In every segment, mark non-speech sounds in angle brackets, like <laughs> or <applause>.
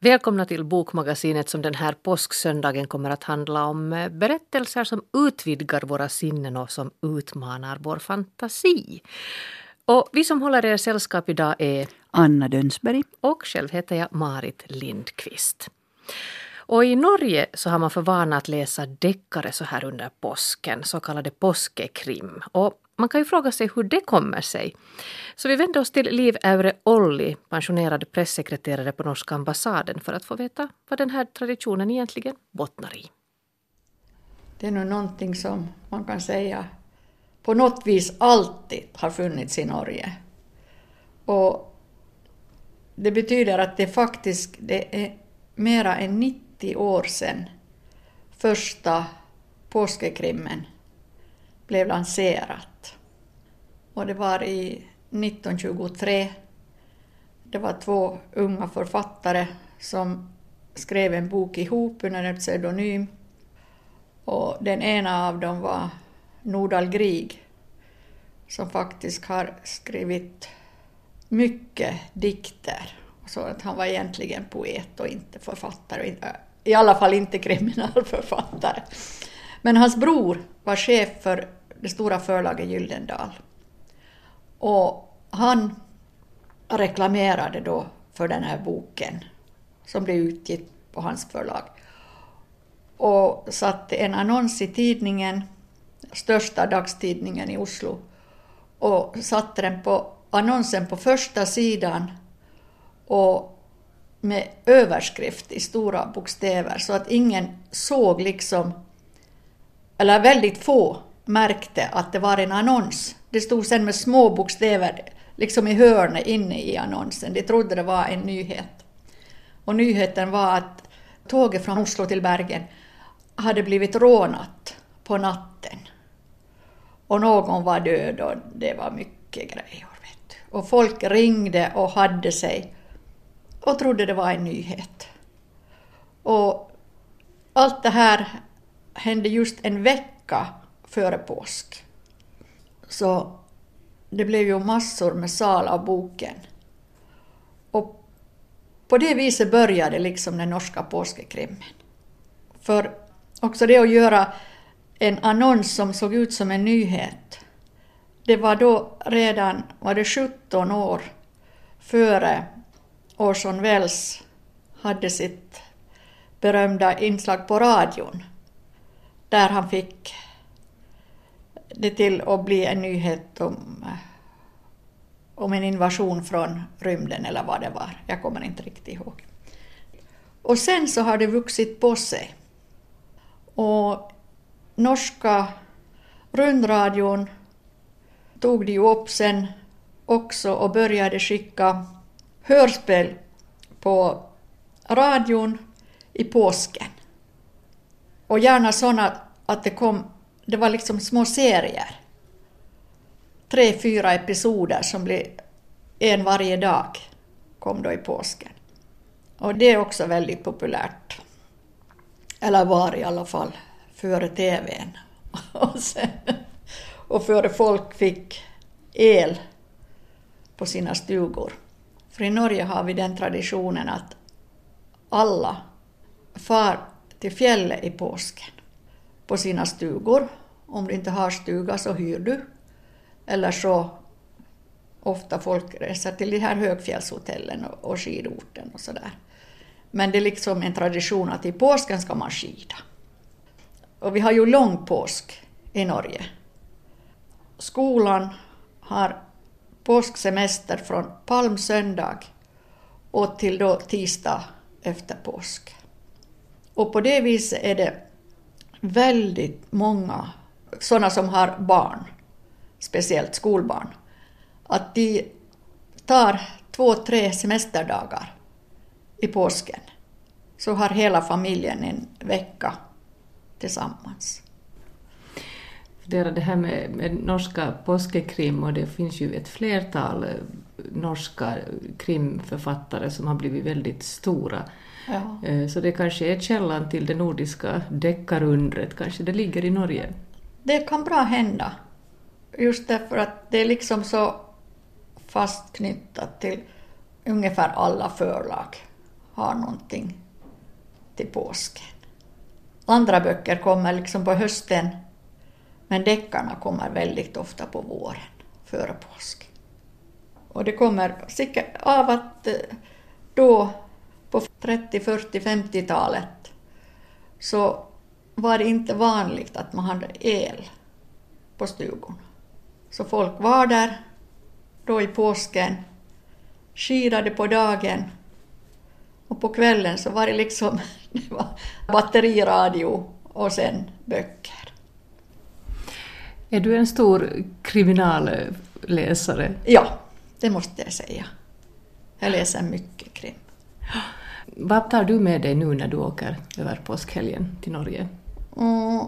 Välkomna till Bokmagasinet som den här påsksöndagen kommer att handla om eh, berättelser som utvidgar våra sinnen och som utmanar vår fantasi. Och vi som håller er sällskap idag är Anna Dönsberg. Och själv heter jag Marit Lindqvist. Och i Norge så har man för vana att läsa deckare så här under påsken, så kallade påskekrim. Och man kan ju fråga sig hur det kommer sig. Så vi vänder oss till Liv Äure Olli, pensionerad pressekreterare på norska ambassaden för att få veta vad den här traditionen egentligen bottnar i. Det är nog någonting som man kan säga på något vis alltid har funnits i Norge. Och det betyder att det faktiskt det är mera än 90 år sedan första påskekrimmen blev lanserat. Och det var i 1923. Det var två unga författare som skrev en bok ihop under en pseudonym. Och den ena av dem var Nordal Grieg som faktiskt har skrivit mycket dikter. Så att han var egentligen poet och inte författare, i alla fall inte kriminalförfattare. Men hans bror var chef för det stora förlaget Gyldendal. Och han reklamerade då för den här boken som blev utgiven på hans förlag. Och satte en annons i tidningen, största dagstidningen i Oslo, och satte den på annonsen på första sidan och med överskrift i stora bokstäver så att ingen såg liksom, eller väldigt få märkte att det var en annons. Det stod sen med små bokstäver liksom i hörnet inne i annonsen. De trodde det var en nyhet. Och nyheten var att tåget från Oslo till Bergen hade blivit rånat på natten. Och någon var död och det var mycket grejer. Vet du. Och folk ringde och hade sig och trodde det var en nyhet. Och allt det här hände just en vecka före påsk. Så det blev ju massor med sal av boken. Och på det viset började liksom den norska påskekrimmen. För också det att göra en annons som såg ut som en nyhet, det var då redan var det 17 år före Orson Welles hade sitt berömda inslag på radion där han fick det till att bli en nyhet om, eh, om en invasion från rymden eller vad det var. Jag kommer inte riktigt ihåg. Och sen så har det vuxit på sig. Och norska rundradion tog de ju upp sen också och började skicka hörspel på radion i påsken. Och gärna sådana att det kom, det var liksom små serier. Tre, fyra episoder som blev en varje dag kom då i påsken. Och det är också väldigt populärt. Eller var i alla fall före TVn. <laughs> och, sen, och före folk fick el på sina stugor. För i Norge har vi den traditionen att alla far till fjället i påsken på sina stugor. Om du inte har stuga så hyr du. Eller så ofta folk reser till de här högfjällshotellen och, skidorten och sådär. Men det är liksom en tradition att i påsken ska man skida. Och vi har ju lång påsk i Norge. Skolan har påsksemester från palmsöndag och till då tisdag efter påsk. Och på det viset är det väldigt många sådana som har barn, speciellt skolbarn, att de tar två, tre semesterdagar i påsken så har hela familjen en vecka tillsammans det här med, med norska påskekrim och det finns ju ett flertal norska krimförfattare som har blivit väldigt stora. Ja. Eh, så det kanske är källan till det nordiska deckarundret, kanske det ligger i Norge? Det kan bra hända. Just därför att det är liksom så fastknyttat till ungefär alla förlag har någonting till påsken. Andra böcker kommer liksom på hösten, men deckarna kommer väldigt ofta på våren, före påsk. Och det kommer säkert av att eh, då på 30, 40, 50-talet så var det inte vanligt att man hade el på stugorna. Så folk var där då i påsken, skidade på dagen och på kvällen så var det liksom <laughs> det var batteriradio och sen böcker. Är du en stor kriminalläsare? Ja, det måste jag säga. Jag läser mycket krim. Vad tar du med dig nu när du åker över påskhelgen till Norge? Mm,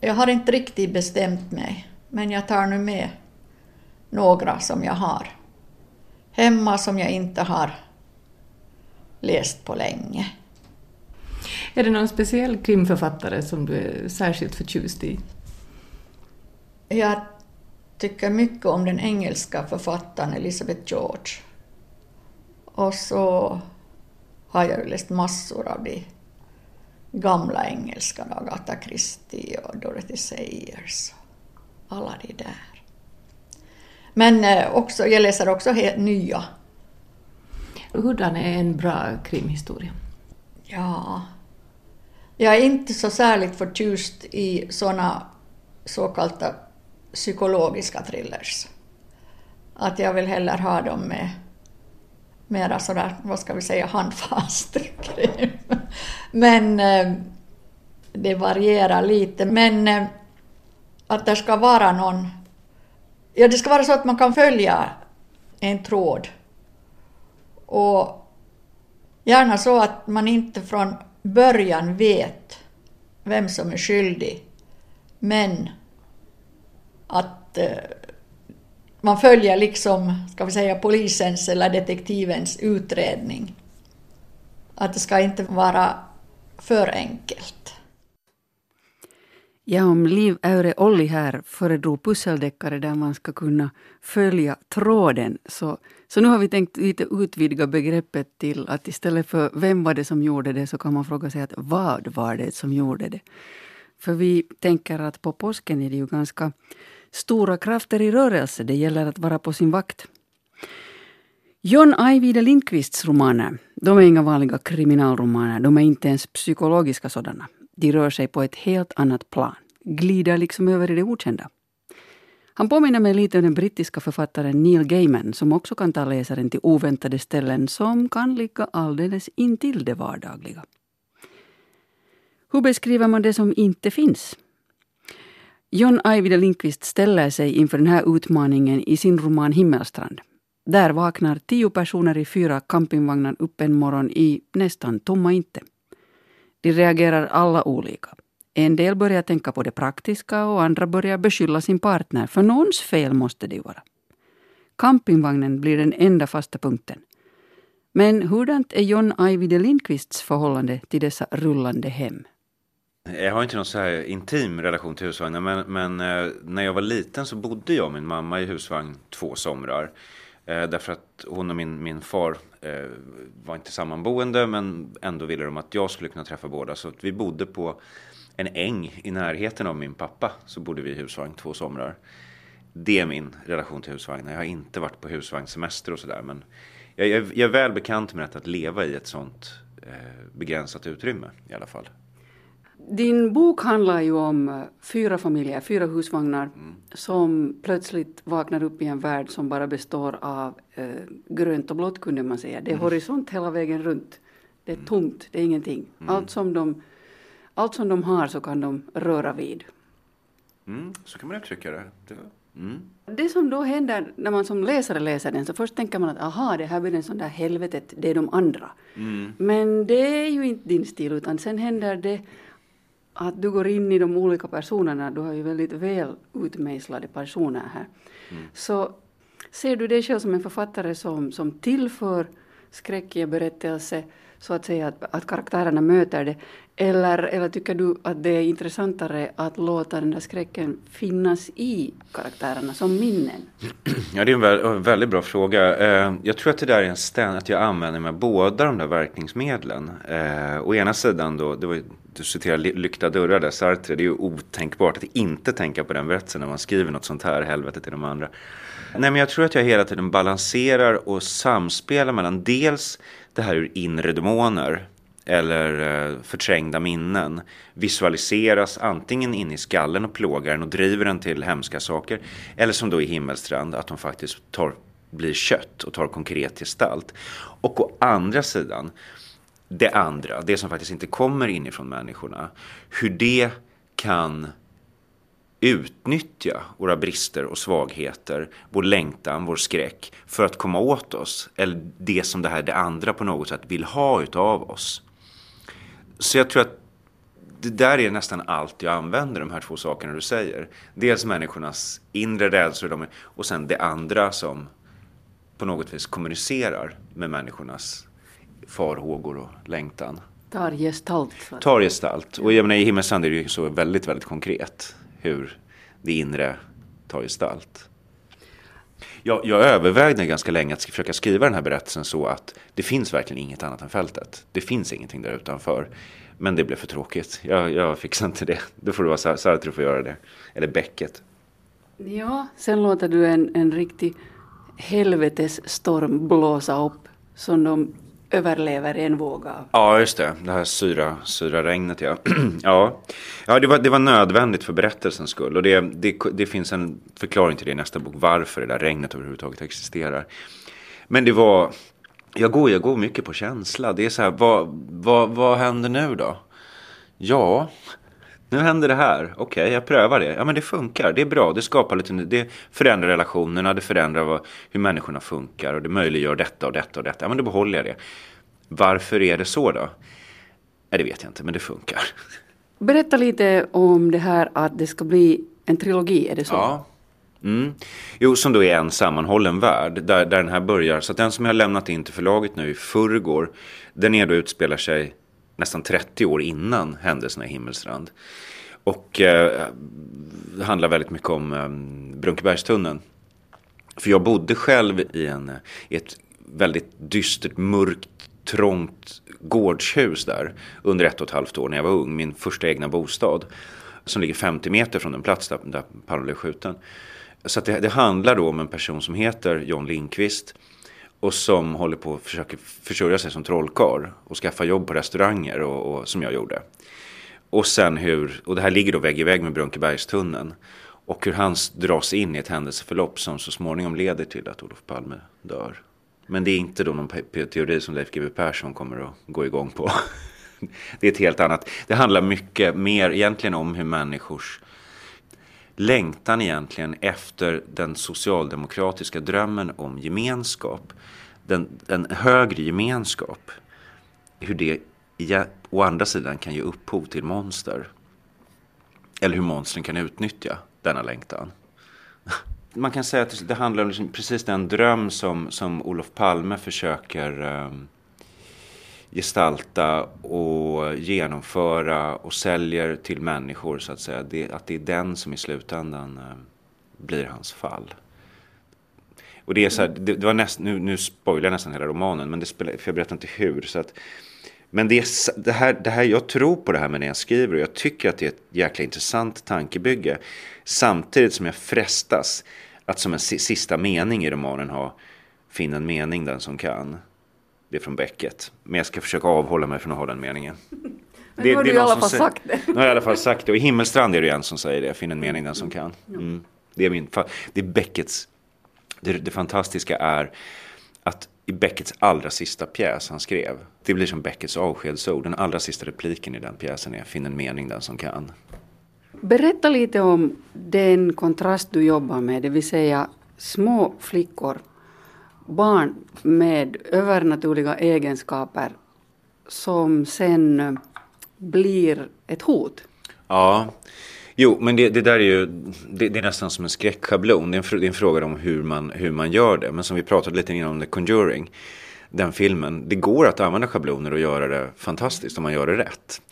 jag har inte riktigt bestämt mig, men jag tar nu med några som jag har hemma som jag inte har läst på länge. Är det någon speciell krimförfattare som du är särskilt förtjust i? Jag tycker mycket om den engelska författaren Elizabeth George. Och så har jag ju läst massor av de gamla engelska, Agatha Christie och Dorothy Sayers. Alla de där. Men eh, också, jag läser också helt nya. Hurdan är en bra krimhistoria? Ja, jag är inte så särskilt förtjust i såna så kallade psykologiska thrillers. Att jag vill hellre ha dem med mera sådär, vad ska vi säga, handfast <laughs> krim. Men eh, det varierar lite. Men eh, att det ska vara någon... Ja, det ska vara så att man kan följa en tråd. Och gärna så att man inte från början vet vem som är skyldig. Men att eh, man följer liksom, ska vi säga polisens eller detektivens utredning. Att det ska inte vara för enkelt. Ja, om Liv Aure Olli här föredrog pusseldeckare där man ska kunna följa tråden, så, så nu har vi tänkt lite utvidga begreppet till att istället för vem var det som gjorde det, så kan man fråga sig att vad var det som gjorde det? För vi tänker att på påsken är det ju ganska stora krafter i rörelse. Det gäller att vara på sin vakt. John Ajvide Lindqvists romaner, de är inga vanliga kriminalromaner. De är inte ens psykologiska sådana. De rör sig på ett helt annat plan. Glider liksom över i det okända. Han påminner mig lite om den brittiska författaren Neil Gaiman som också kan ta läsaren till oväntade ställen som kan ligga alldeles intill det vardagliga. Hur beskriver man det som inte finns? John Ajvide Lindqvist ställer sig inför den här utmaningen i sin roman Himmelstrand. Där vaknar tio personer i fyra campingvagnar upp en morgon i nästan tomma inte. De reagerar alla olika. En del börjar tänka på det praktiska och andra börjar beskylla sin partner, för någons fel måste det ju vara. Campingvagnen blir den enda fasta punkten. Men hurdant är John Ajvide Lindqvists förhållande till dessa rullande hem? Jag har inte någon så här intim relation till husvagnar, men, men eh, när jag var liten så bodde jag och min mamma i husvagn två somrar. Eh, därför att hon och min, min far eh, var inte sammanboende, men ändå ville de att jag skulle kunna träffa båda. Så vi bodde på en äng i närheten av min pappa, så bodde vi i husvagn två somrar. Det är min relation till husvagnar. Jag har inte varit på husvagnssemester och sådär, men jag, jag, jag, är väl bekant med att leva i ett sånt begränsat utrymme i alla fall. Din bok handlar ju om eh, fyra familjer, fyra husvagnar mm. som plötsligt vaknar upp i en värld som bara består av eh, grönt och blått kunde man säga. Det är mm. horisont hela vägen runt. Det är mm. tomt, det är ingenting. Mm. Allt, som de, allt som de har så kan de röra vid. Mm, så kan man uttrycka det. det Mm. Det som då händer när man som läsare läser den så först tänker man att aha det här blir en sån där helvetet, det är de andra. Men det är ju inte din stil utan sen händer det att du går in i de olika personerna, du har ju väldigt väl utmejslade personer här. Mm. Så ser du dig själv som en författare som, som tillför skräckig berättelse så att säga att, att karaktärerna möter det? Eller, eller tycker du att det är intressantare att låta den där skräcken finnas i karaktärerna som minnen? <clears throat> Ja, det är en väldigt bra fråga. Eh, jag tror att det där är en ständ, att jag använder mig av båda de där verkningsmedlen. Eh, å ena sidan då, det var, du citerar Lyckta dörrar där, Sartre, det är ju otänkbart att inte tänka på den berättelsen när man skriver något sånt här, helvete till de andra. Nej, men jag tror att jag hela tiden balanserar och samspelar mellan dels det här ur inre demoner eller eh, förträngda minnen visualiseras antingen in i skallen och plågar den och driver den till hemska saker. Eller som då i Himmelstrand, att de faktiskt tar, blir kött och tar konkret gestalt. Och å andra sidan, det andra, det som faktiskt inte kommer inifrån människorna. Hur det kan utnyttja våra brister och svagheter, vår längtan, vår skräck för att komma åt oss. Eller det som det här det andra på något sätt vill ha utav oss. Så jag tror att det där är nästan allt jag använder, de här två sakerna du säger. Dels människornas inre rädslor och sen det andra som på något vis kommunicerar med människornas farhågor och längtan. Tar gestalt. Tar gestalt. Och jag menar, i Himmelsstrand är det ju så väldigt, väldigt konkret hur det inre tar gestalt. Jag, jag övervägde ganska länge att försöka skriva den här berättelsen så att det finns verkligen inget annat än fältet. Det finns ingenting där utanför. Men det blev för tråkigt. Jag, jag fixar inte det. Då får det vara Sartre får göra det. Eller Becket. Ja, sen låter du en, en riktig helvetesstorm blåsa upp som de överlever en våg av. Ja, just det. Det här syra, syra regnet, ja. <clears throat> ja, ja det, var, det var nödvändigt för berättelsens skull. Och det, det, det finns en förklaring till det i nästa bok, varför det där regnet överhuvudtaget existerar. Men det var, jag går, jag går mycket på känsla. Det är så här, vad, vad, vad händer nu då? Ja, nu händer det här. Okej, okay, jag prövar det. Ja, men det funkar. Det är bra. Det skapar lite, det förändrar relationerna, det förändrar vad, hur människorna funkar och det möjliggör detta och detta och detta. Ja, men då behåller jag det. Varför är det så då? Nej, det vet jag inte, men det funkar. <laughs> Berätta lite om det här att det ska bli en trilogi, är det så? Ja. Mm. Jo, som då är en sammanhållen värld där, där den här börjar. Så den som jag har lämnat in till förlaget nu i förrgår, den är då utspelar sig nästan 30 år innan händelserna i Himmelstrand. Och eh, det handlar väldigt mycket om eh, Brunkebergstunneln. För jag bodde själv i, en, i ett väldigt dystert, mörkt, trångt gårdshus där under ett och ett halvt år när jag var ung. Min första egna bostad. Som ligger 50 meter från den plats där, där Palme blev skjuten. Så det, det, handlar då om en person som heter John Lindqvist och som håller på att försöka försörja sig som trollkar och skaffa jobb på restauranger och, och, som jag gjorde. Och sen hur, och det här ligger då vägg i vägg med Brunkebergstunneln. Och hur han dras in i ett händelseförlopp som så småningom leder till att Olof Palme dör. Men det är inte då någon teori som Leif GW Persson kommer att gå igång på. <laughs> Det är ett helt annat. Det handlar mycket mer egentligen om hur människors längtan egentligen efter den socialdemokratiska drömmen om gemenskap. Den, en högre gemenskap. Hur det å andra sidan kan ge upphov till monster. Eller hur monstren kan utnyttja denna längtan. Man kan säga att det handlar om liksom precis den dröm som, som Olof Palme försöker um, gestalta och genomföra och säljer till människor så att säga. Det, att det är den som i slutändan eh, blir hans fall. Och det är så här, det, det, var näst, nu, nu spoilar jag nästan hela romanen, men det spelar, för jag berättar inte hur. Så att, men det, är, det, här, det här, jag tror på det här med när jag skriver och jag tycker att det är ett jäkla intressant tankebygge. Samtidigt som jag frestas att som en sista mening i romanen ha Finn en mening den som kan. Det är från Becket. Men jag ska försöka avhålla mig från att ha den meningen. <laughs> Men det, har du i alla fall sagt det. Nu har jag i alla fall sagt det. Och i Himmelstrand är det en som säger det. Finn en mening den som kan. Mm. Det, är min, det är Beckets. Det, det fantastiska är att i Beckets allra sista pjäs han skrev. Det blir som Beckets avskedsord. Den allra sista repliken i den pjäsen är Finn en mening den som kan. Berätta lite om den kontrast du jobbar med, det vill säga små flickor, barn med övernaturliga egenskaper som sen eh, blir ett hot. Ja, Jo, men det, det där är ju det, det, är nästan som en skräckschablon. Det är en, det är en fråga om hur man, hur man gör det. Men som vi pratade lite innan om The Conjuring. den filmen. Det går att använda schabloner och göra det fantastiskt om man gör det rätt.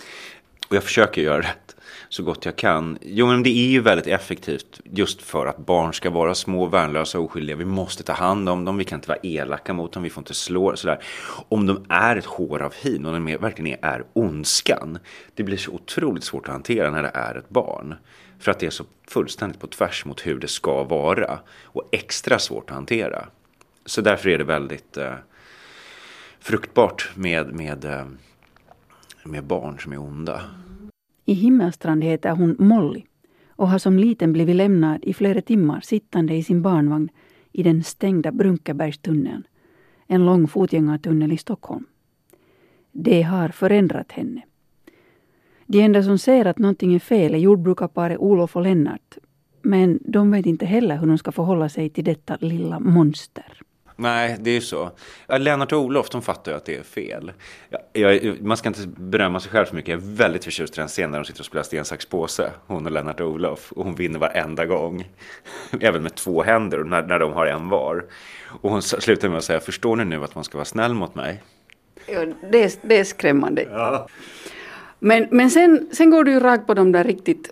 Och jag försöker göra rätt så gott jag kan. Jo, men det är ju väldigt effektivt just för att barn ska vara små, värnlösa och oskyldiga. Vi måste ta hand om dem, vi kan inte vara elaka mot dem, vi får inte slå sådär. Om de är ett hår av hin och de verkligen är ondskan, det blir så otroligt svårt att hantera när det är ett barn. För att det är så fullständigt på tvärs mot hur det ska vara och extra svårt att hantera. Så därför är det väldigt eh, fruktbart med, med, eh, med barn som är onda. I Himmelstrand heter hon Molly och har som liten blivit lämnad i flera timmar sittande i sin barnvagn i den stängda Brunkebergstunneln, en lång fotgängartunnel i Stockholm. Det har förändrat henne. De enda som ser att någonting är fel är jordbrukarparet Olof och Lennart. Men de vet inte heller hur de ska förhålla sig till detta lilla monster. Nej, det är ju så. Lennart och Olof, de fattar ju att det är fel. Jag, man ska inte berömma sig själv för mycket. Jag är väldigt förtjust i den scenen när de sitter och spelar sten, sax, påse. Hon och Lennart och Olof. Och hon vinner varenda gång. <laughs> Även med två händer, när, när de har en var. Och hon slutar med att säga, förstår ni nu att man ska vara snäll mot mig? Ja, det, är, det är skrämmande. Ja. Men, men sen, sen går du ju rakt på de där riktigt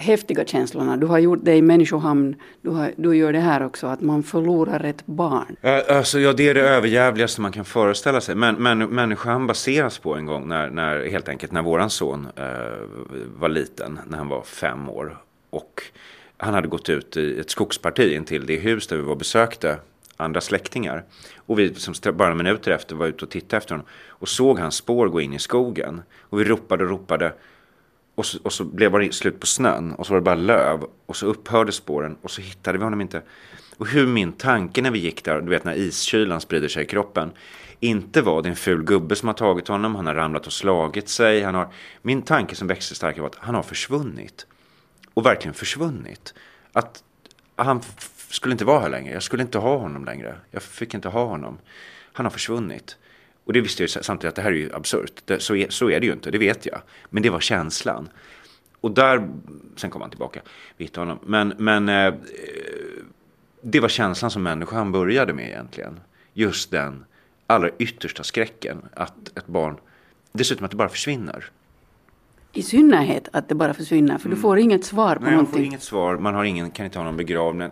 häftiga känslorna. Du har gjort det i Människohamn, du, har, du gör det här också, att man förlorar ett barn. Alltså, ja, det är det överjävligaste man kan föreställa sig. Men, men Människohamn baseras på en gång när, när helt enkelt när våran son äh, var liten, när han var fem år. Och han hade gått ut i ett skogsparti intill det hus där vi var och besökte andra släktingar. Och vi som bara minuter efter var ute och tittade efter honom och såg hans spår gå in i skogen. Och vi ropade och ropade och så, och så blev det slut på snön och så var det bara löv. Och så upphörde spåren och så hittade vi honom inte. Och hur min tanke när vi gick där, du vet när iskylan sprider sig i kroppen. Inte var det en ful gubbe som har tagit honom, han har ramlat och slagit sig. Han har, min tanke som växte starkare var att han har försvunnit. Och verkligen försvunnit. Att han skulle inte vara här längre. Jag skulle inte ha honom längre. Jag fick inte ha honom. Han har försvunnit. Och det visste jag samtidigt att det här är ju absurt. så, är, så är det ju inte, det vet jag. Men det var känslan. Och där, sen kom han tillbaka, vi hittade honom. Men, men eh, det var känslan som människan började med egentligen. Just den allra yttersta skräcken att ett barn, dessutom att det bara försvinner. I synnerhet att det bara försvinner, för du mm. får inget svar på Nej, någonting. Man får inget svar, man har ingen, kan inte ha någon begravning.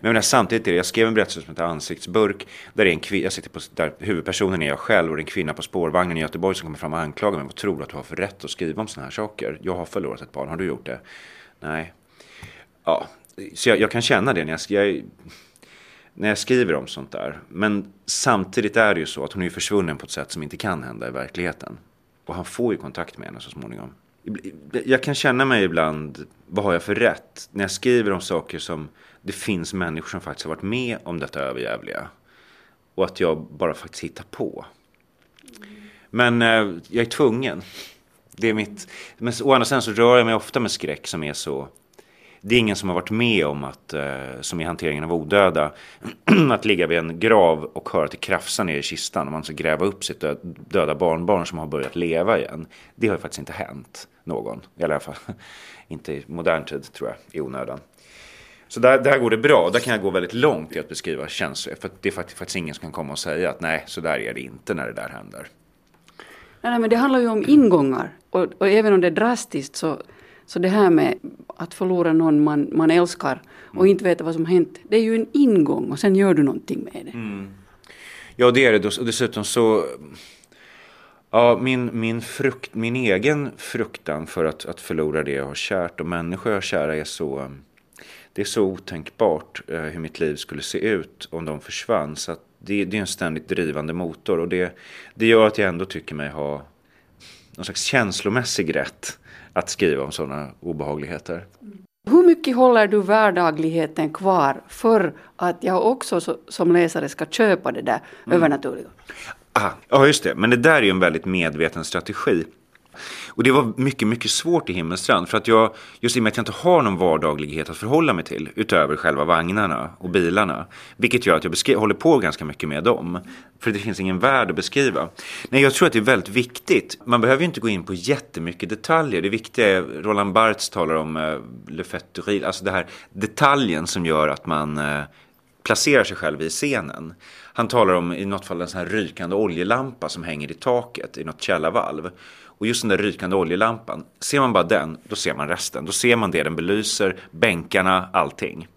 Men jag samtidigt är det, jag skrev en berättelse som heter Ansiktsburk, där, är en kvinna, jag sitter på, där huvudpersonen är jag själv och det är en kvinna på spårvagnen i Göteborg som kommer fram och anklagar mig. Vad tror du att du har för rätt att skriva om sådana här saker? Jag har förlorat ett barn, har du gjort det? Nej. Ja, så jag, jag kan känna det när jag, jag, när jag skriver om sånt där. Men samtidigt är det ju så att hon är försvunnen på ett sätt som inte kan hända i verkligheten. Och han får ju kontakt med henne så småningom. Jag kan känna mig ibland, vad har jag för rätt? När jag skriver om saker som det finns människor som faktiskt har varit med om detta överjävliga. Och att jag bara faktiskt hittar på. Men eh, jag är tvungen. Det är mitt... Men å andra sidan så rör jag mig ofta med skräck som är så det är ingen som har varit med om att, eh, som i hanteringen av odöda, <clears throat> att ligga vid en grav och höra att det krafsar ner i kistan och man ska gräva upp sitt döda barnbarn som har börjat leva igen. Det har ju faktiskt inte hänt någon, i alla fall <laughs> inte i modern tid tror jag, i onödan. Så där, där går det bra. Där kan jag gå väldigt långt i att beskriva känslor. För det är faktiskt, faktiskt ingen som kan komma och säga att nej, så där är det inte när det där händer. Nej, men det handlar ju om ingångar. Och, och även om det är drastiskt så så det här med att förlora någon man, man älskar och mm. inte veta vad som har hänt, det är ju en ingång och sen gör du någonting med det. Mm. Ja, det är det. Och dessutom så... Ja, min, min, frukt, min egen fruktan för att, att förlora det jag har kärt och människor jag har kära är så... Det är så otänkbart eh, hur mitt liv skulle se ut om de försvann. Så det, det, är en ständigt drivande motor och det, det gör att jag ändå tycker mig ha någon slags känslomässig rätt att skriva om sådana obehagligheter. Hur mycket håller du vardagligheten kvar för att jag också som läsare ska köpa det där mm. övernaturliga? Ah, ja, just det. Men det där är ju en väldigt medveten strategi. Och det var mycket, mycket svårt i Himmelstrand. För att jag, just i och med att jag inte har någon vardaglighet att förhålla mig till. Utöver själva vagnarna och bilarna. Vilket gör att jag beskri- håller på ganska mycket med dem. För det finns ingen värld att beskriva. Nej, jag tror att det är väldigt viktigt. Man behöver ju inte gå in på jättemycket detaljer. Det viktiga är, Roland Barthes talar om eh, Le Fetturil. Alltså det här detaljen som gör att man eh, placerar sig själv i scenen. Han talar om i något fall en sån här rykande oljelampa som hänger i taket i något källarvalv. Och just den där rykande oljelampan, ser man bara den, då ser man resten. Då ser man det den belyser, bänkarna, allting.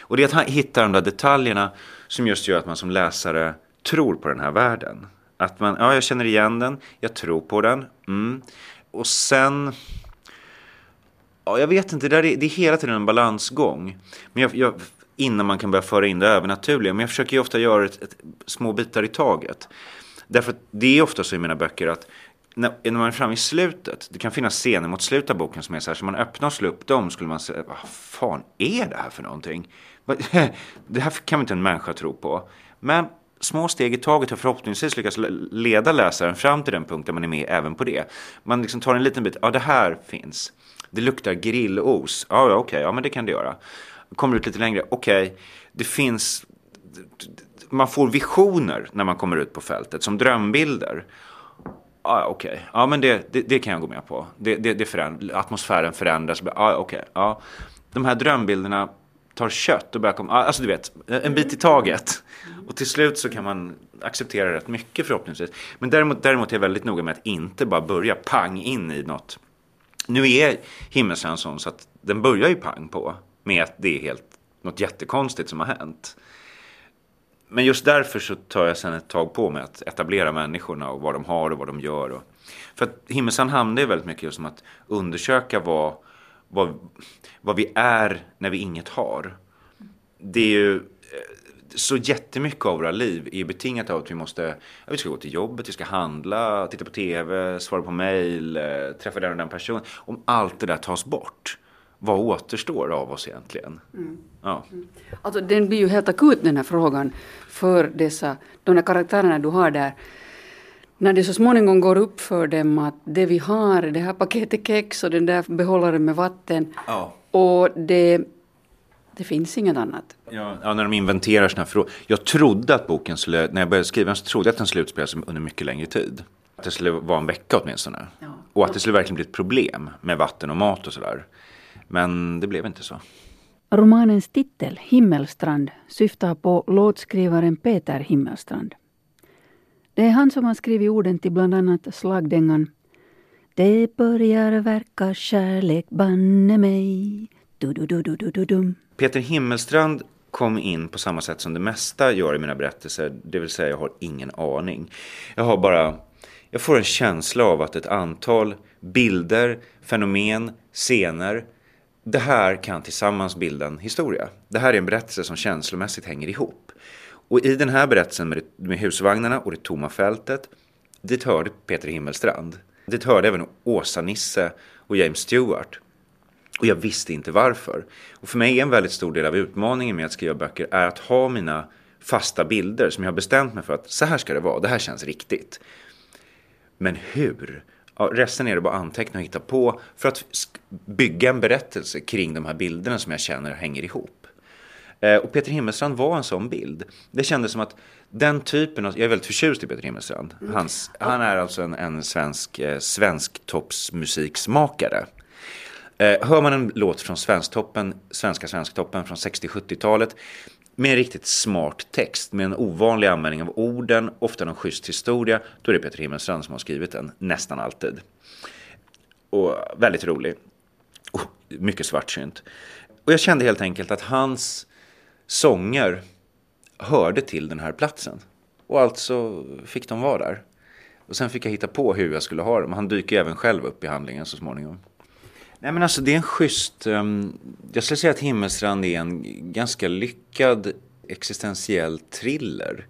Och det är att han hittar de där detaljerna som just gör att man som läsare tror på den här världen. Att man, ja jag känner igen den, jag tror på den. Mm. Och sen, ja jag vet inte, det, är, det är hela tiden en balansgång. Men jag, jag, innan man kan börja föra in det övernaturliga. Men jag försöker ju ofta göra ett, ett, små bitar i taget. Därför att det är ofta så i mina böcker att när, när man är framme i slutet, det kan finnas scener mot slutet av boken som är så här, så man öppnar och slår upp dem skulle man säga, vad fan är det här för någonting? <laughs> Det här kan inte en människa tro på. Men små steg i taget har förhoppningsvis lyckats leda läsaren fram till den punkt där man är med även på det. Man liksom tar en liten bit, ja det här finns. Det luktar grillos, ja, ja okej, okay, ja men det kan det göra. Kommer ut lite längre, okej, okay, det finns, man får visioner när man kommer ut på fältet som drömbilder. Ja, okej, okay. ja men det, det, det, kan jag gå med på. Det, det, det föränd atmosfären förändras, ja okej, ja. De här drömbilderna tar kött och börjar komma, ah, alltså du vet, en bit i taget. Och till slut så kan man acceptera rätt mycket förhoppningsvis. Men däremot, däremot är jag väldigt noga med att inte bara börja pang in i något. Nu är Himmelsland sån så att den börjar ju pang på med att det är helt något jättekonstigt som har hänt. Men just därför så tar jag sen ett tag på mig att etablera människorna och vad de har och vad de gör. Och, för att Himmelsand handlar ju väldigt mycket just om att undersöka vad, vad, vad vi är när vi inget har. Det är ju eh, så jättemycket av våra liv är betingat av att vi måste, ja, vi ska gå till jobbet, vi ska handla, titta på tv, svara på mail, eh, träffa den och den personen. Om allt det där tas bort, vad återstår av oss egentligen? Mm. Ja. Mm. Alltså den blir ju helt akut den här frågan för dessa, de där karaktärerna du har där. När det så småningom går upp för dem att det vi har, det här paketet kex och den där behållaren med vatten ja. och det det finns inget annat. Ja, ja när de inventerar sådana här frågor. Jag trodde att boken skulle, när jag började skriva den så trodde jag att den skulle utspela sig under mycket längre tid. Att det skulle vara en vecka åtminstone. Ja. Och att det skulle verkligen bli ett problem med vatten och mat och sådär. Men det blev inte så. Romanens titel, Himmelstrand, syftar på låtskrivaren Peter Himmelstrand. Det är han som har skrivit orden till bland annat slagdängan Det börjar verka kärlek banne mig. Du, du, du, du, du, du, dum. Peter Himmelstrand kom in på samma sätt som det mesta gör i mina berättelser. Det vill säga jag har ingen aning. Jag har bara, jag får en känsla av att ett antal bilder, fenomen, scener. Det här kan tillsammans bilda en historia. Det här är en berättelse som känslomässigt hänger ihop. Och i den här berättelsen med, med husvagnarna och det tomma fältet. Dit hörde Peter Himmelstrand. Dit hörde även Åsa-Nisse och James Stewart. Och jag visste inte varför. Och för mig är en väldigt stor del av utmaningen med att skriva böcker är att ha mina fasta bilder som jag har bestämt mig för att så här ska det vara, det här känns riktigt. Men hur? Ja, resten är det bara att anteckna och hitta på för att bygga en berättelse kring de här bilderna som jag känner hänger ihop. Eh, och Peter Himmelstrand var en sån bild. Det kändes som att den typen av, jag är väldigt förtjust i Peter Himmelstrand. Mm. Hans, han är alltså en, en svensk, eh, svensk toppsmusiksmakare. Eh, hör man en låt från Svensktoppen, Svenska Svensktoppen från 60-70-talet med en riktigt smart text, med en ovanlig användning av orden, ofta någon schysst historia, då är det Peter Himmelstrand som har skrivit den, nästan alltid. Och väldigt rolig. Oh, mycket svartsynt. Och jag kände helt enkelt att hans sånger hörde till den här platsen. Och alltså fick de vara där. Och sen fick jag hitta på hur jag skulle ha dem. Han dyker även själv upp i handlingen så småningom. Nej men alltså det är en schysst, um, jag skulle säga att Himmelstrand är en ganska lyckad existentiell thriller.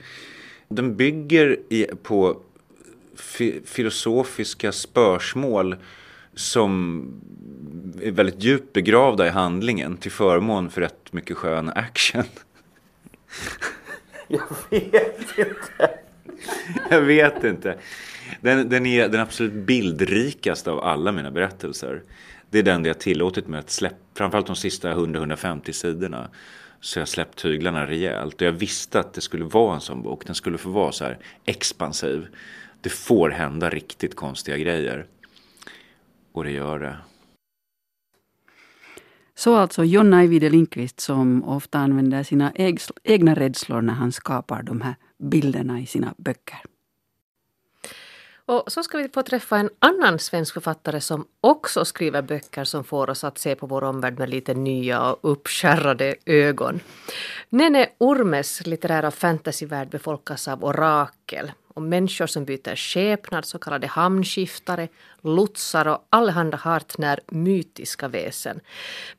Den bygger på fi, filosofiska spörsmål som är väldigt djupt begravda i handlingen till förmån för rätt mycket skön action. Jag vet inte. Jag vet inte. Den, den är den absolut bildrikaste av alla mina berättelser. Det är den jag tillåtit mig att släppa, framförallt de sista 100-150 sidorna. Så jag släppt tyglarna rejält. Och jag visste att det skulle vara en sån bok. Den skulle få vara så här expansiv. Det får hända riktigt konstiga grejer. Och det gör det. Så alltså John Ajvide Lindqvist som ofta använder sina egna rädslor när han skapar de här bilderna i sina böcker. Och så ska vi få träffa en annan svensk författare som också skriver böcker som får oss att se på vår omvärld med lite nya och uppskärrade ögon. Nene Ormes litterära fantasyvärld befolkas av orakel och människor som byter skepnad, så kallade hamnskiftare, lotsar och allehanda hart när mytiska väsen.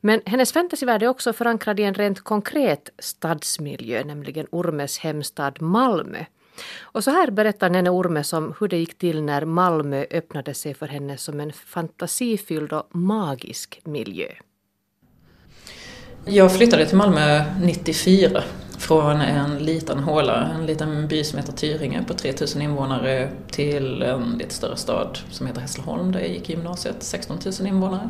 Men hennes fantasyvärld är också förankrad i en rent konkret stadsmiljö, nämligen Ormes hemstad Malmö. Och så här berättar Nene Ormes om hur det gick till när Malmö öppnade sig för henne som en fantasifylld och magisk miljö. Jag flyttade till Malmö 94 från en liten håla, en liten by som heter Tyringe på 3000 invånare till en lite större stad som heter Hässleholm där jag gick i gymnasiet, 16 000 invånare.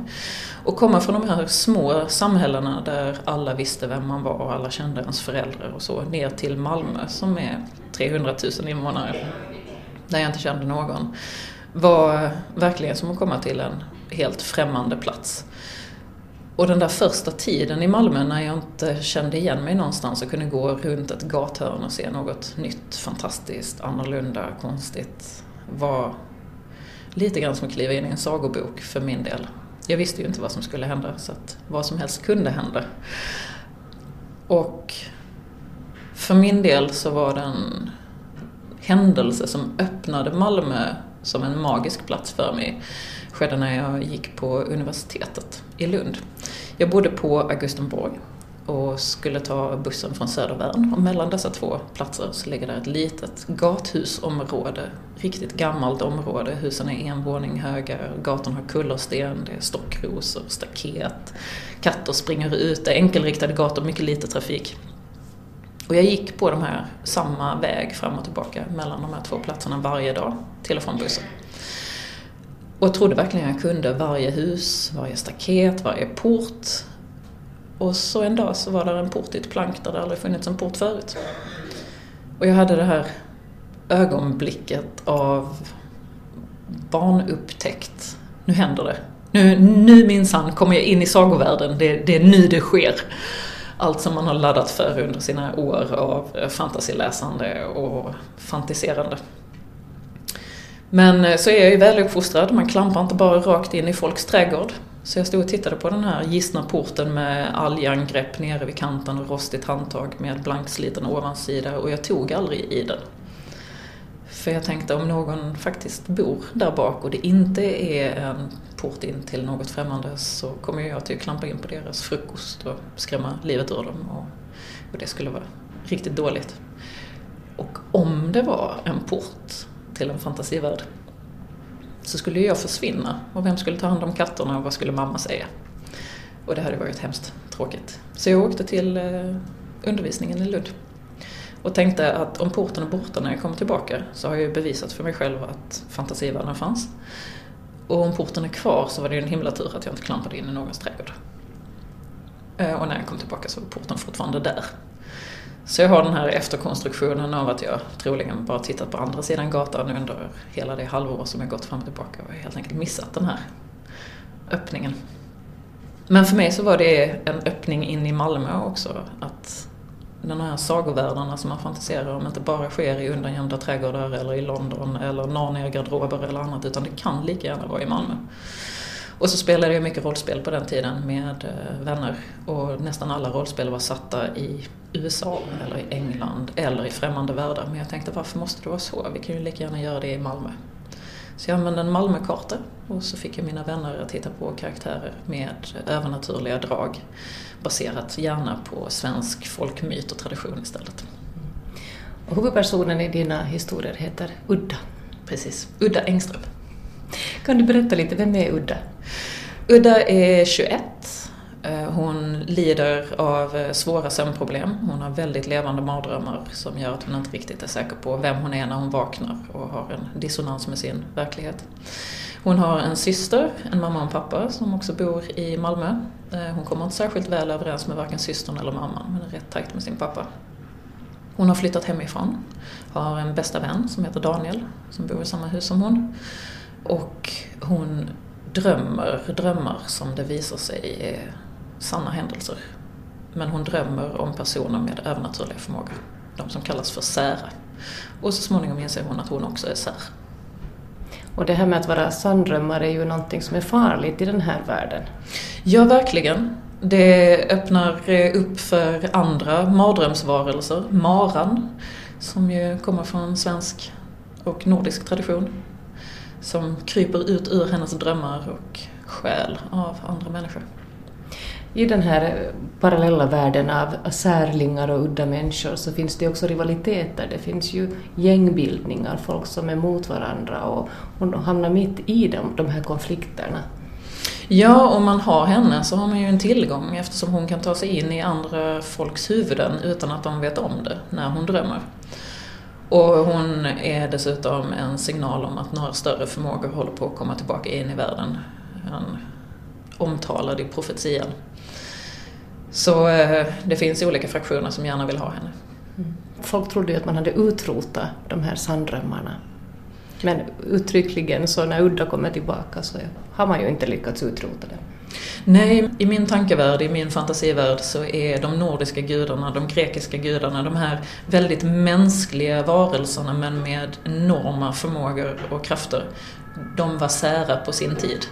Och komma från de här små samhällena där alla visste vem man var och alla kände ens föräldrar och så, ner till Malmö som är 300 000 invånare, där jag inte kände någon, var verkligen som att komma till en helt främmande plats. Och den där första tiden i Malmö när jag inte kände igen mig någonstans och kunde gå runt ett gathörn och se något nytt, fantastiskt, annorlunda, konstigt var lite grann som att kliva in i en sagobok för min del. Jag visste ju inte vad som skulle hända så att vad som helst kunde hända. Och för min del så var det en händelse som öppnade Malmö som en magisk plats för mig skedde när jag gick på universitetet i Lund. Jag bodde på Augustenborg och skulle ta bussen från Södervärn och mellan dessa två platser så ligger där ett litet gathusområde. Riktigt gammalt område. Husen är en våning höga, gatorna har kullersten, det är stockrosor, staket, katter springer ut, det är enkelriktade gator, mycket lite trafik. Och jag gick på de här, samma väg fram och tillbaka mellan de här två platserna varje dag, till och från bussen. Och jag trodde verkligen jag kunde varje hus, varje staket, varje port. Och så en dag så var där en port i ett plank där det aldrig funnits en port förut. Och jag hade det här ögonblicket av barnupptäckt. Nu händer det. Nu, nu minsann kommer jag in i sagovärlden. Det, det är nu det sker. Allt som man har laddat för under sina år av fantasiläsande och fantiserande. Men eh, så är jag ju väluppfostrad, man klampar inte bara rakt in i folks trädgård. Så jag stod och tittade på den här gistna porten med algangrepp nere vid kanten och rostigt handtag med blanksliten ovansida och jag tog aldrig i den. För jag tänkte om någon faktiskt bor där bak och det inte är en port in till något främmande så kommer jag till att klampa in på deras frukost och skrämma livet ur dem. Och, och det skulle vara riktigt dåligt. Och om det var en port till en fantasivärld så skulle jag försvinna och vem skulle ta hand om katterna och vad skulle mamma säga? Och det hade varit hemskt tråkigt. Så jag åkte till eh, undervisningen i Lund och tänkte att om porten är borta när jag kommer tillbaka så har jag ju bevisat för mig själv att fantasivärlden fanns. Och om porten är kvar så var det ju en himla tur att jag inte klampade in i någons trädgård. Eh, och när jag kom tillbaka så var porten fortfarande där. Så jag har den här efterkonstruktionen av att jag troligen bara tittat på andra sidan gatan under hela det halvår som jag gått fram och tillbaka och helt enkelt missat den här öppningen. Men för mig så var det en öppning in i Malmö också. Att de här sagovärldarna som man fantiserar om inte bara sker i undangömda trädgårdar eller i London eller Narnia-garderober eller annat utan det kan lika gärna vara i Malmö. Och så spelade jag mycket rollspel på den tiden med eh, vänner och nästan alla rollspel var satta i USA eller i England eller i främmande världar. Men jag tänkte varför måste det vara så? Vi kan ju lika gärna göra det i Malmö. Så jag använde en Malmökarta och så fick jag mina vänner att titta på karaktärer med övernaturliga drag baserat gärna på svensk folkmyt och tradition istället. Och huvudpersonen i dina historier heter Udda. Precis, Udda Engström. Kan du berätta lite, vem är Udda? Udda är 21. Eh, hon lider av eh, svåra sömnproblem. Hon har väldigt levande mardrömmar som gör att hon inte riktigt är säker på vem hon är när hon vaknar och har en dissonans med sin verklighet. Hon har en syster, en mamma och en pappa som också bor i Malmö. Eh, hon kommer inte särskilt väl överens med varken systern eller mamman men är rätt tajt med sin pappa. Hon har flyttat hemifrån, har en bästa vän som heter Daniel som bor i samma hus som hon. Och hon drömmer drömmar som det visar sig är sanna händelser. Men hon drömmer om personer med övernaturliga förmågor. De som kallas för sära. Och så småningom inser hon att hon också är sär. Och det här med att vara sanndrömmare är ju någonting som är farligt i den här världen. Ja, verkligen. Det öppnar eh, upp för andra mardrömsvarelser. Maran, som ju kommer från svensk och nordisk tradition. Som kryper ut ur hennes drömmar och själ av andra människor. I den här eh, parallella världen av särlingar och udda människor så finns det också rivaliteter. Det finns ju gängbildningar, folk som är mot varandra och hon hamnar mitt i dem, de här konflikterna. Ja, om man har henne så har man ju en tillgång eftersom hon kan ta sig in i andra folks huvuden utan att de vet om det när hon drömmer. Och hon är dessutom en signal om att några större förmågor håller på att komma tillbaka in i världen. En omtalad i profetian. Så eh, det finns olika fraktioner som gärna vill ha henne. Mm. Folk trodde ju att man hade utrotat de här sanddrömmarna. Men uttryckligen så när Udda kommer tillbaka så har man ju inte lyckats utrota det. Nej, i min tankevärld, i min fantasivärld så är de nordiska gudarna, de grekiska gudarna, de här väldigt mänskliga varelserna men med enorma förmågor och krafter. De var sära på sin tid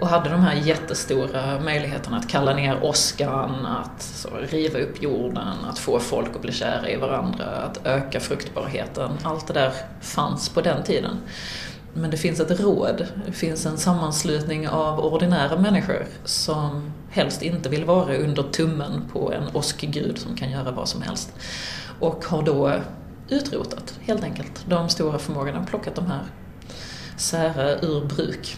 och hade de här jättestora möjligheterna att kalla ner åskan, att så, riva upp jorden, att få folk att bli kära i varandra, att öka fruktbarheten. Allt det där fanns på den tiden. Men det finns ett råd, det finns en sammanslutning av ordinära människor som helst inte vill vara under tummen på en åskgud som kan göra vad som helst. Och har då utrotat, helt enkelt, de stora förmågorna, plockat de här sära ur bruk.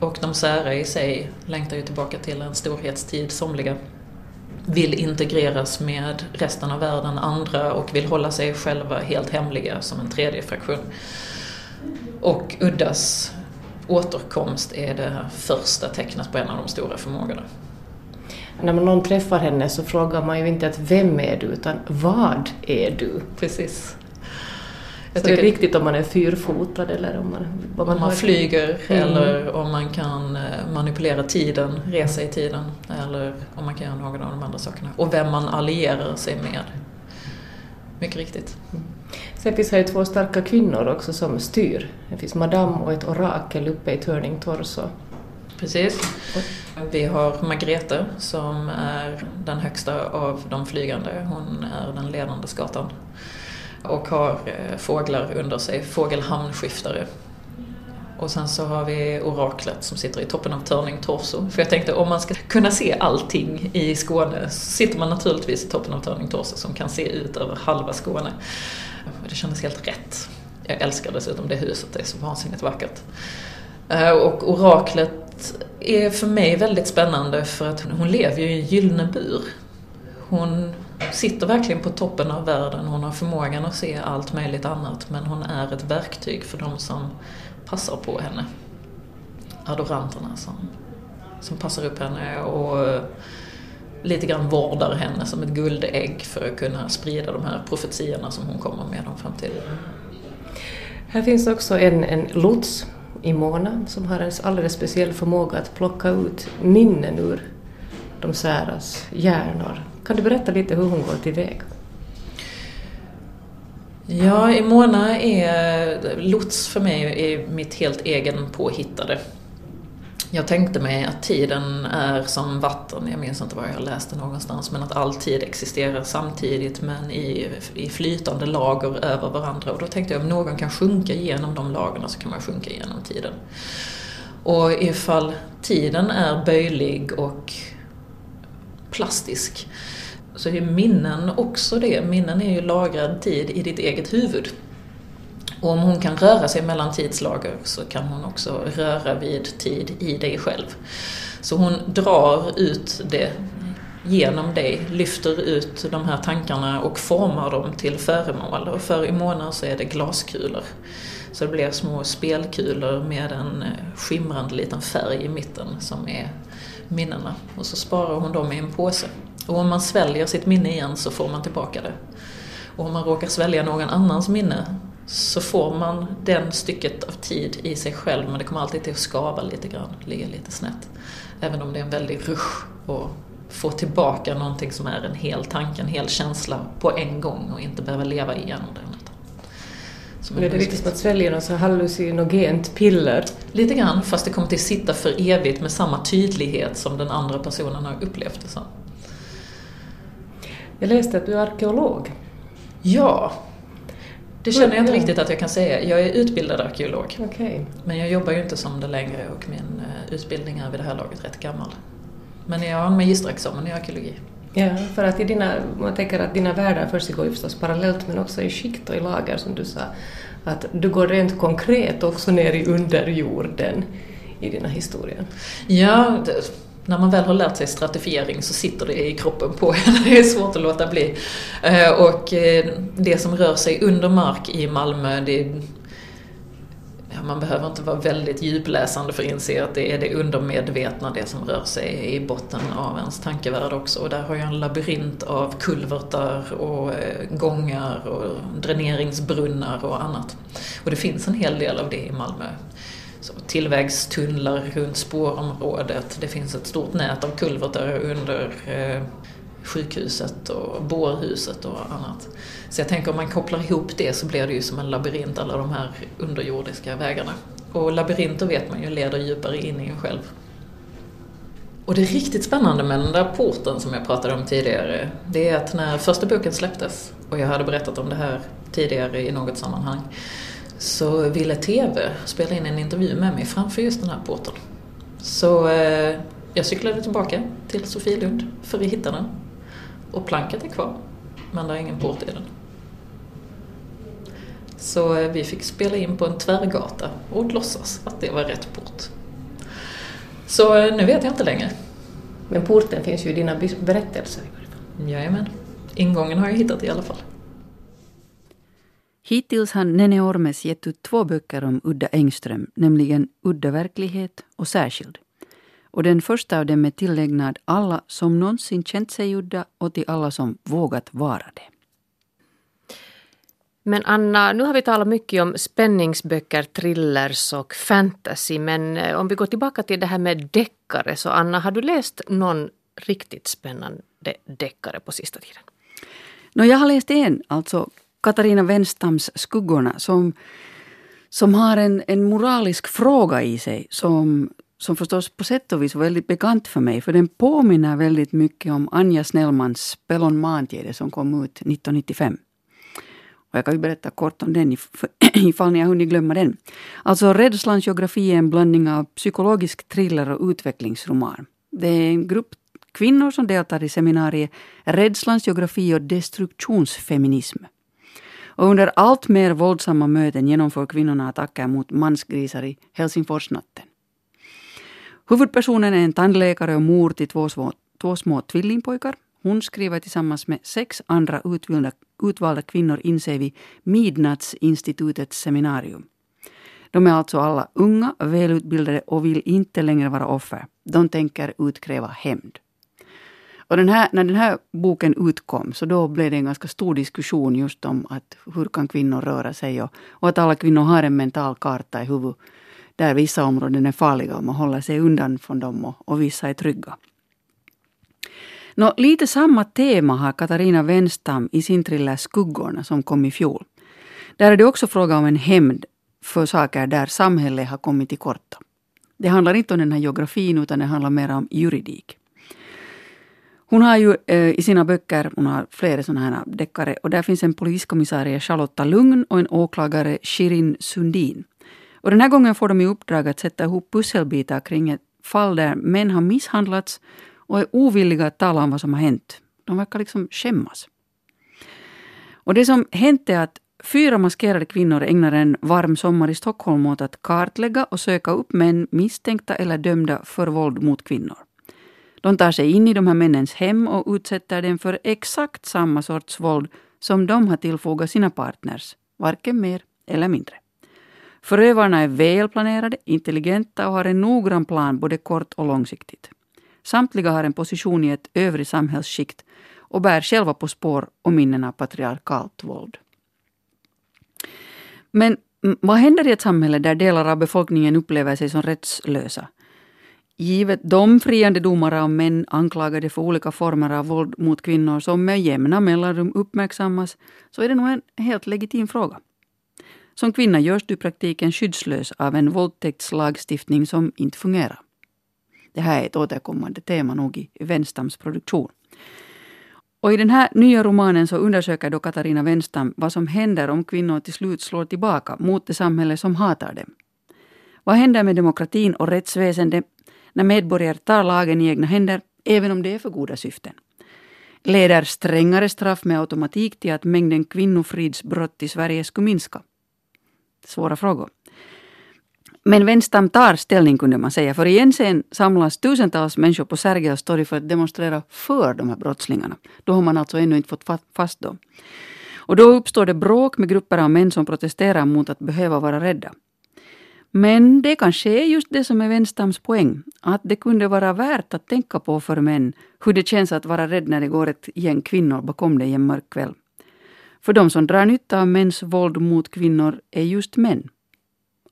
Och de sära i sig längtar ju tillbaka till en storhetstid, somliga vill integreras med resten av världen, andra och vill hålla sig själva helt hemliga som en tredje fraktion. Och Uddas återkomst är det första tecknet på en av de stora förmågorna. När någon träffar henne så frågar man ju inte att vem är du, utan vad är du? Precis. Jag så det är viktigt om man är fyrfotad eller om man... Om man, man flyger mm. eller om man kan eh, manipulera tiden, resa i tiden eller om man kan göra någon av de andra sakerna. Och vem man allierar sig med. Mycket riktigt. Mm. Sen finns det ju två starka kvinnor också som styr. Det finns Madame och ett orakel uppe i Turning Torso. Precis. Vi har Margrethe som är den högsta av de flygande. Hon är den ledande skatan och har eh, fåglar under sig, fågelhamnskiftare. Och sen så har vi oraklet som sitter i toppen av Törning Torso. För jag tänkte om man ska kunna se allting i Skåne så sitter man naturligtvis i toppen av Törning Torso som kan se ut över halva Skåne. Det kändes helt rätt. Jag älskar dessutom det huset, det är så vansinnigt vackert. Eh, och oraklet är för mig väldigt spännande för att hon lever ju i en gyllene bur. Hon sitter verkligen på toppen av världen. Hon har förmågan att se allt möjligt annat men hon är ett verktyg för de som passar på henne. Adoranterna som, som passar upp henne och lite grann vårdar henne som ett guldägg för att kunna sprida de här profetiorna som hon kommer med om framtiden. Här finns också en, en lots i Mona som har en alldeles speciell förmåga att plocka ut minnen ur de säras hjärnor. Kan du berätta lite hur hon går tillväga? Ja, Imona är lots för mig är mitt helt egen påhittade. Jag tänkte mig att tiden är som vatten, jag minns inte var jag läste någonstans, men att all tid existerar samtidigt men i, i flytande lager över varandra. Och då tänkte jag om någon kan sjunka igenom de lagren så kan man sjunka igenom tiden. Och ifall tiden är böjlig och plastisk så är minnen också det. Minnen är ju lagrad tid i ditt eget huvud. Och om hon kan röra sig mellan tidslager så kan hon också röra vid tid i dig själv. Så hon drar ut det genom dig, lyfter ut de här tankarna och formar dem till föremål. Och för Imona så är det glaskulor. Så det blir små spelkulor med en skimrande liten färg i mitten som är minnena. Och så sparar hon dem i en påse. Och om man sväljer sitt minne igen så får man tillbaka det. Och om man råkar svälja någon annans minne så får man den stycket av tid i sig själv men det kommer alltid till att skava lite grann, ligga lite snett. Även om det är en väldig rush och få tillbaka någonting som är en hel tanke, en hel känsla på en gång och inte behöva leva igenom det. Som det är lite som att svälja något hallucinogent piller. Lite grann, fast det kommer till sitta för evigt med samma tydlighet som den andra personen har upplevt det som. Jag läste att du är arkeolog. Ja, det känner jag inte riktigt att jag kan säga. Jag är utbildad arkeolog. Okay. Men jag jobbar ju inte som det längre och min eh, utbildning är vid det här laget rätt gammal. Men jag har en magisterexamen i arkeologi. Ja, för att i dina, man tänker att dina världar försiggår ju förstås parallellt men också i skikt och i lager som du sa. Att du går rent konkret också ner i underjorden i dina historier. Ja, det, när man väl har lärt sig stratifiering så sitter det i kroppen på en. <laughs> Det är svårt att låta bli. Eh, och eh, det som rör sig under mark i Malmö, det ja, man behöver inte vara väldigt djupläsande för att inse att det är det undermedvetna, det som rör sig i botten av ens tankevärld också. Och där har jag en labyrint av kulvertar och eh, gångar och dräneringsbrunnar och annat. Och det finns en hel del av det i Malmö. Tillvägstunnlar runt spårområdet, det finns ett stort nät av kulvertar under eh, sjukhuset och bårhuset och annat. Så jag tänker om man kopplar ihop det så blir det ju som en labyrint, alla de här underjordiska vägarna. Och labyrinter vet man ju leder djupare in i en själv. Och det är riktigt spännande med den där porten som jag pratade om tidigare, det är att när första boken släpptes, och jag hade berättat om det här tidigare i något sammanhang, så ville TV spela in en intervju med mig framför just den här porten. Så eh, jag cyklade tillbaka till Sofielund för att hitta den. Och planket är kvar, men det är ingen port i den. Så eh, vi fick spela in på en tvärgata och låtsas att det var rätt port. Så eh, nu vet jag inte längre. Men porten finns ju i dina berättelser. Jajamän. Ingången har jag hittat i alla fall. Hittills har Nene Ormes gett ut två böcker om Udda Engström, nämligen Udda verklighet och Särskild. Och den första av dem är tillägnad alla som någonsin känt sig udda och till alla som vågat vara det. Men Anna, nu har vi talat mycket om spänningsböcker, thrillers och fantasy. Men eh, om vi går tillbaka till det här med deckare. Så Anna, har du läst någon riktigt spännande deckare på sista tiden? No, jag har läst en, alltså Katarina Wenstams Skuggorna, som, som har en, en moralisk fråga i sig som, som förstås på sätt och vis var väldigt bekant för mig. För den påminner väldigt mycket om Anja Snellmans Pellon Maantjede som kom ut 1995. Och jag kan ju berätta kort om den <clears throat> ifall ni har hunnit glömma den. Alltså Rädslans geografi är en blandning av psykologisk thriller och utvecklingsroman. Det är en grupp kvinnor som deltar i seminariet Rädslans geografi och destruktionsfeminism. Och under allt mer våldsamma möten genomför kvinnorna attacker mot mansgrisar i Helsingforsnatten. Huvudpersonen är en tandläkare och mor till två, små, två små tvillingpojkar. Hon skriver tillsammans med sex andra utvalda, utvalda kvinnor sig vid Midnattsinstitutets seminarium. De är alltså alla unga, välutbildade och vill inte längre vara offer. De tänker utkräva hämnd. Och den här, när den här boken utkom så då blev det en ganska stor diskussion just om att hur kan kvinnor röra sig och, och att alla kvinnor har en mental karta i huvudet där vissa områden är farliga och man håller sig undan från dem och, och vissa är trygga. Nå, lite samma tema har Katarina Wenstam i sin thriller Skuggorna som kom i fjol. Där är det också fråga om en hämnd för saker där samhället har kommit till korta. Det handlar inte om den här geografin utan det handlar mer om juridik. Hon eh, har ju eh, i sina böcker, hon har flera sådana här deckare och där finns en poliskommissarie Charlotta Lugn och en åklagare Shirin Sundin. Och den här gången får de i uppdrag att sätta ihop pusselbitar kring ett fall där män har misshandlats och är ovilliga att tala om vad som har hänt. De verkar liksom skämmas. Och det som hänt är att fyra maskerade kvinnor ägnar en varm sommar i Stockholm åt att kartlägga och söka upp män misstänkta eller dömda för våld mot kvinnor. De tar sig in i de här männens hem och utsätter dem för exakt samma sorts våld som de har tillfogat sina partners, varken mer eller mindre. Förövarna är välplanerade, intelligenta och har en noggrann plan både kort och långsiktigt. Samtliga har en position i ett övrigt samhällsskikt och bär själva på spår och minnen av patriarkalt våld. Men vad händer i ett samhälle där delar av befolkningen upplever sig som rättslösa? Givet de friande domar om män anklagade för olika former av våld mot kvinnor som med jämna mellanrum uppmärksammas så är det nog en helt legitim fråga. Som kvinna görs du i praktiken skyddslös av en våldtäktslagstiftning som inte fungerar. Det här är ett återkommande tema nog i Wenstams produktion. Och I den här nya romanen så undersöker då Katarina Wenstam vad som händer om kvinnor till slut slår tillbaka mot det samhälle som hatar dem. Vad händer med demokratin och rättsväsendet när medborgare tar lagen i egna händer, även om det är för goda syften? Leder strängare straff med automatik till att mängden kvinnofridsbrott i Sverige skulle minska? Svåra frågor. Men Venstam tar ställning kunde man säga, för i sen samlas tusentals människor på Sergels torg för att demonstrera för de här brottslingarna. Då har man alltså ännu inte fått fast dem. Och då uppstår det bråk med grupper av män som protesterar mot att behöva vara rädda. Men det kanske är just det som är Wenstams poäng, att det kunde vara värt att tänka på för män hur det känns att vara rädd när det går ett gäng kvinnor bakom dig en mörk kväll. För de som drar nytta av mäns våld mot kvinnor är just män.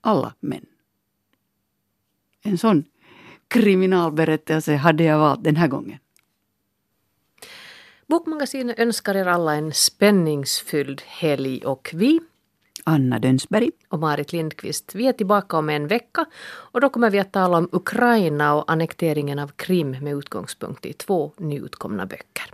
Alla män. En sån kriminalberättelse hade jag valt den här gången. Bokmagasinet önskar er alla en spänningsfylld helg och vi Anna Dönsberg och Marit Lindqvist. Vi är tillbaka om en vecka och då kommer vi att tala om Ukraina och annekteringen av Krim med utgångspunkt i två nyutkomna böcker.